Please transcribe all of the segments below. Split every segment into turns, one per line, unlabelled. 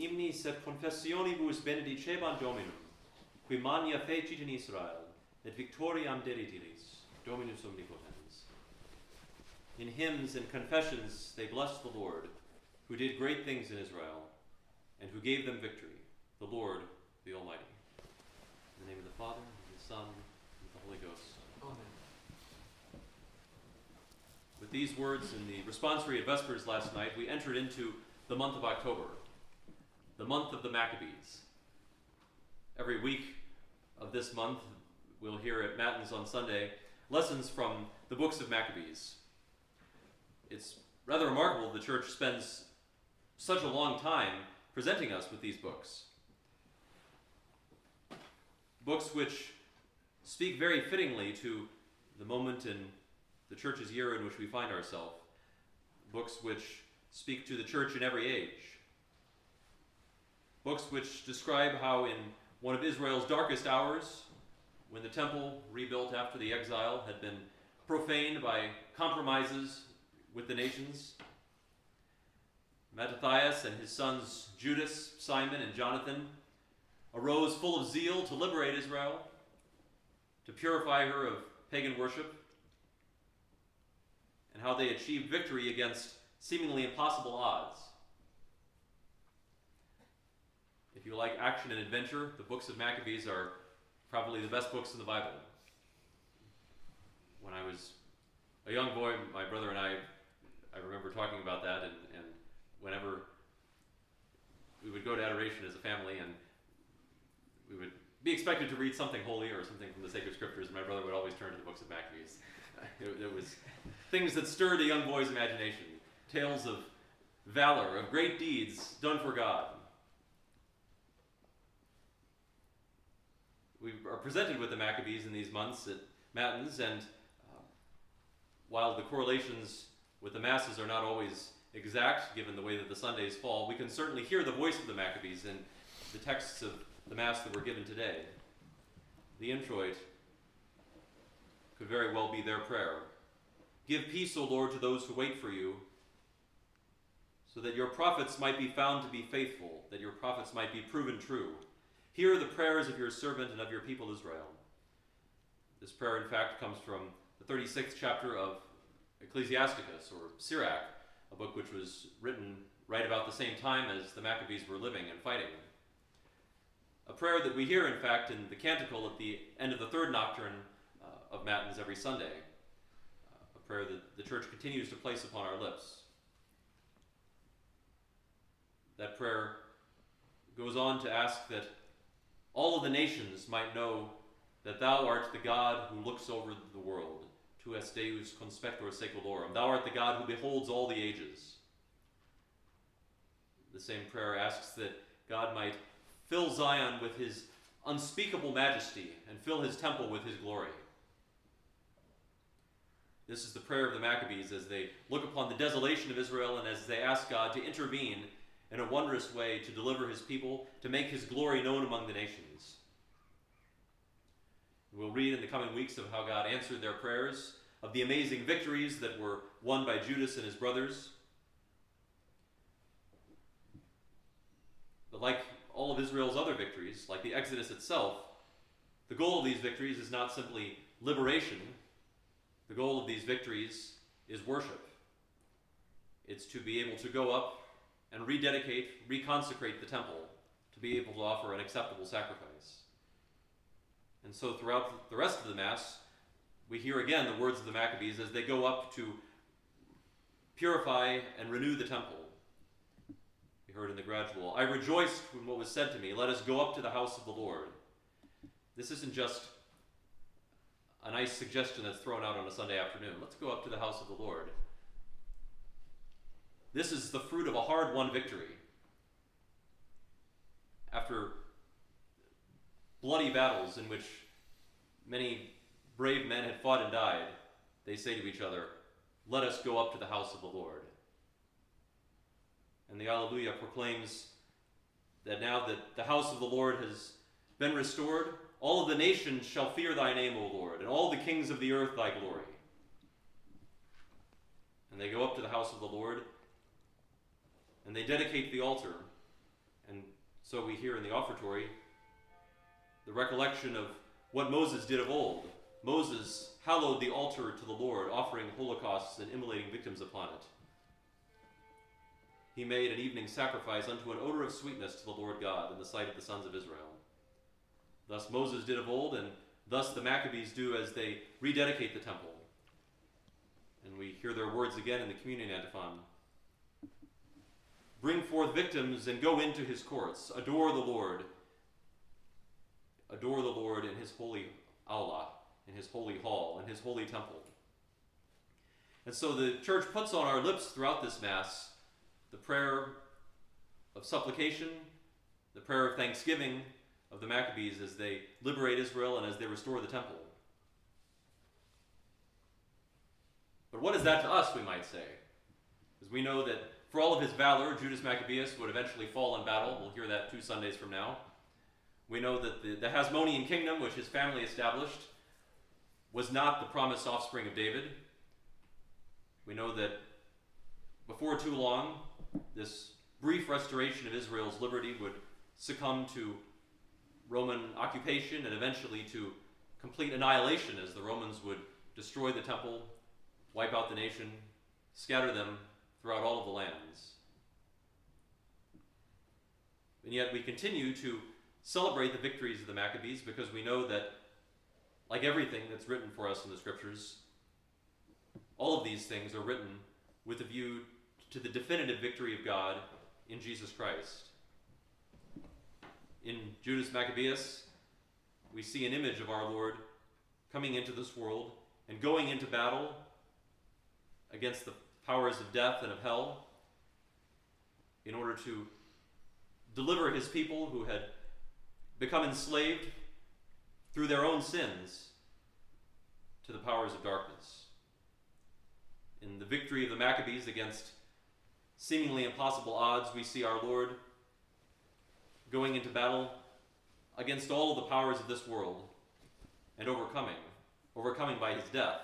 imnis et confessionibus benedicebant Dominum, qui mania fecit in Israel, et victoriam deritiris, Dominus omnipotens. In hymns and confessions they blessed the Lord, who did great things in Israel, and who gave them victory, the Lord, the Almighty. In the name of the Father, and the Son, and the Holy Ghost.
Amen.
With these words in the responsory at Vespers last night, we entered into the month of October, the month of the Maccabees. Every week of this month, we'll hear at Matins on Sunday lessons from the books of Maccabees. It's rather remarkable the church spends such a long time presenting us with these books. Books which speak very fittingly to the moment in the church's year in which we find ourselves. Books which speak to the church in every age. Books which describe how, in one of Israel's darkest hours, when the temple, rebuilt after the exile, had been profaned by compromises with the nations, Mattathias and his sons Judas, Simon, and Jonathan arose full of zeal to liberate Israel, to purify her of pagan worship, and how they achieved victory against seemingly impossible odds. If you like action and adventure, the books of Maccabees are probably the best books in the Bible. When I was a young boy, my brother and I, I remember talking about that, and, and whenever we would go to adoration as a family, and we would be expected to read something holy or something from the sacred scriptures, and my brother would always turn to the books of Maccabees. it, it was things that stirred a young boy's imagination, tales of valor, of great deeds done for God. We are presented with the Maccabees in these months at Matins, and uh, while the correlations with the Masses are not always exact, given the way that the Sundays fall, we can certainly hear the voice of the Maccabees in the texts of the Mass that were given today. The introit could very well be their prayer. Give peace, O Lord, to those who wait for you, so that your prophets might be found to be faithful, that your prophets might be proven true. Hear the prayers of your servant and of your people Israel. This prayer, in fact, comes from the 36th chapter of Ecclesiasticus, or Sirach, a book which was written right about the same time as the Maccabees were living and fighting. A prayer that we hear, in fact, in the canticle at the end of the third nocturne uh, of Matins every Sunday. Uh, a prayer that the church continues to place upon our lips. That prayer goes on to ask that all of the nations might know that thou art the God who looks over the world, tu es Deus conspector saeculorum. Thou art the God who beholds all the ages. The same prayer asks that God might fill Zion with his unspeakable majesty and fill his temple with his glory. This is the prayer of the Maccabees as they look upon the desolation of Israel and as they ask God to intervene in a wondrous way to deliver his people, to make his glory known among the nations. We'll read in the coming weeks of how God answered their prayers, of the amazing victories that were won by Judas and his brothers. But like all of Israel's other victories, like the Exodus itself, the goal of these victories is not simply liberation. The goal of these victories is worship. It's to be able to go up and rededicate, reconsecrate the temple, to be able to offer an acceptable sacrifice. And so throughout the rest of the Mass, we hear again the words of the Maccabees as they go up to purify and renew the temple. We heard in the gradual, I rejoiced when what was said to me, let us go up to the house of the Lord. This isn't just a nice suggestion that's thrown out on a Sunday afternoon. Let's go up to the house of the Lord. This is the fruit of a hard won victory. After bloody battles in which many brave men had fought and died, they say to each other, Let us go up to the house of the Lord. And the Alleluia proclaims that now that the house of the Lord has been restored, all of the nations shall fear thy name, O Lord, and all the kings of the earth thy glory. And they go up to the house of the Lord, and they dedicate the altar, and So we hear in the offertory the recollection of what Moses did of old. Moses hallowed the altar to the Lord, offering holocausts and immolating victims upon it. He made an evening sacrifice unto an odor of sweetness to the Lord God in the sight of the sons of Israel. Thus Moses did of old, and thus the Maccabees do as they rededicate the temple. And we hear their words again in the communion antiphon. Victims and go into his courts. Adore the Lord. Adore the Lord in his holy aula, in his holy hall, in his holy temple. And so the church puts on our lips throughout this Mass the prayer of supplication, the prayer of thanksgiving of the Maccabees as they liberate Israel and as they restore the temple. But what is that to us, we might say? Because we know that for all of his valor, Judas Maccabeus would eventually fall in battle. We'll hear that two Sundays from now. We know that the, the Hasmonean kingdom, which his family established, was not the promised offspring of David. We know that before too long, this brief restoration of Israel's liberty would succumb to Roman occupation and eventually to complete annihilation as the Romans would destroy the temple, wipe out the nation, scatter them throughout all of the lands. And yet we continue to celebrate the victories of the Maccabees because we know that, like everything that's written for us in the scriptures, all of these things are written with a view to the definitive victory of God in Jesus Christ. In Judas Maccabeus, we see an image of our Lord coming into this world and going into battle against the powers of death and of hell in order to deliver his people who had become enslaved through their own sins to the powers of darkness. In the victory of the Maccabees against seemingly impossible odds, we see our Lord going into battle against all of the powers of this world and overcoming, overcoming by his death.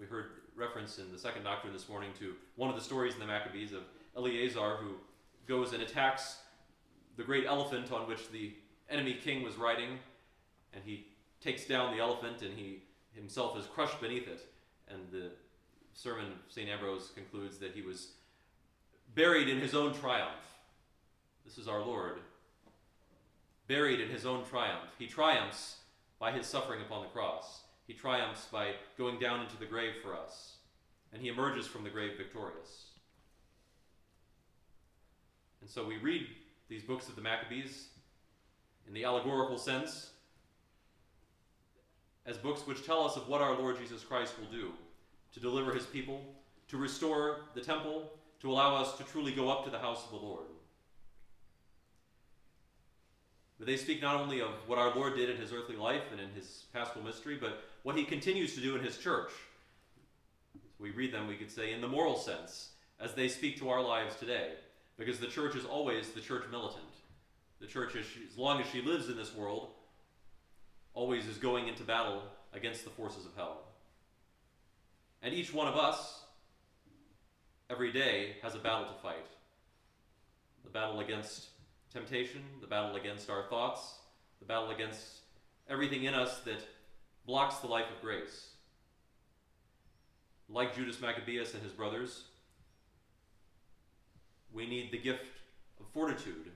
We heard reference in the second nocturne this morning to one of the stories in the Maccabees of Eleazar who goes and attacks the great elephant on which the enemy king was riding, and he takes down the elephant and he himself is crushed beneath it. And the sermon of St. Ambrose concludes that he was buried in his own triumph. This is our Lord. Buried in his own triumph. He triumphs by his suffering upon the cross. He triumphs by going down into the grave for us. And he emerges from the grave victorious. And so we read these books of the Maccabees in the allegorical sense as books which tell us of what our Lord Jesus Christ will do to deliver his people, to restore the temple, to allow us to truly go up to the house of the Lord. But they speak not only of what our Lord did in his earthly life and in his paschal mystery, but what he continues to do in his church. As we read them, we could say, in the moral sense, as they speak to our lives today, because the church is always the church militant. The church, as, as long as she lives in this world, always is going into battle against the forces of hell. And each one of us, every day has a battle to fight the battle against temptation, the battle against our thoughts, the battle against everything in us that blocks the life of grace. Like Judas Maccabeus and his brothers, we need the gift of fortitude,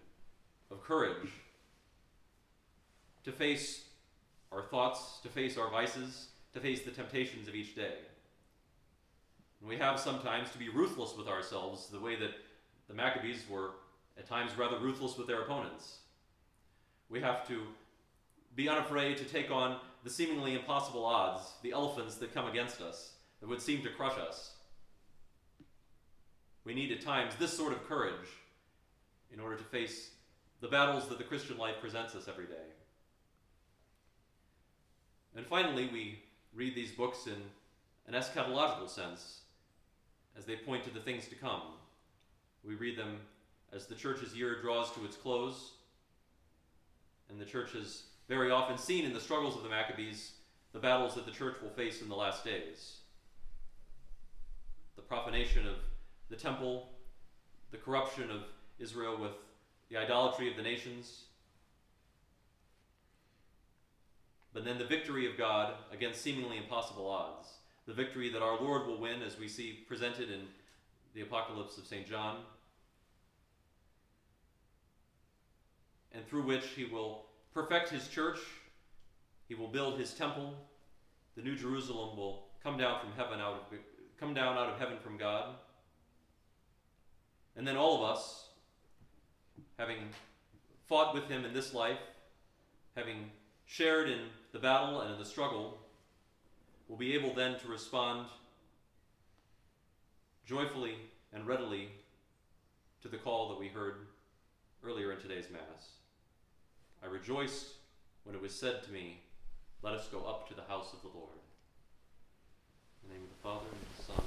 of courage, to face our thoughts, to face our vices, to face the temptations of each day. And we have sometimes to be ruthless with ourselves, the way that the Maccabees were at times rather ruthless with their opponents. We have to be unafraid to take on the seemingly impossible odds, the elephants that come against us, that would seem to crush us. We need at times this sort of courage in order to face the battles that the Christian life presents us every day. And finally, we read these books in an eschatological sense as they point to the things to come. We read them as the church's year draws to its close, and the church has very often seen in the struggles of the Maccabees the battles that the church will face in the last days. The profanation of the temple, the corruption of Israel with the idolatry of the nations, but then the victory of God against seemingly impossible odds. The victory that our Lord will win, as we see presented in the Apocalypse of St. John, and through which he will perfect his church, he will build his temple, the New Jerusalem will come down from heaven out of come down out of heaven from God. And then all of us, having fought with him in this life, having shared in the battle and in the struggle, will be able then to respond joyfully and readily to the call that we heard earlier in today's Mass. I rejoiced when it was said to me, Let us go up to the house of the Lord. In the name of the Father, and the Son,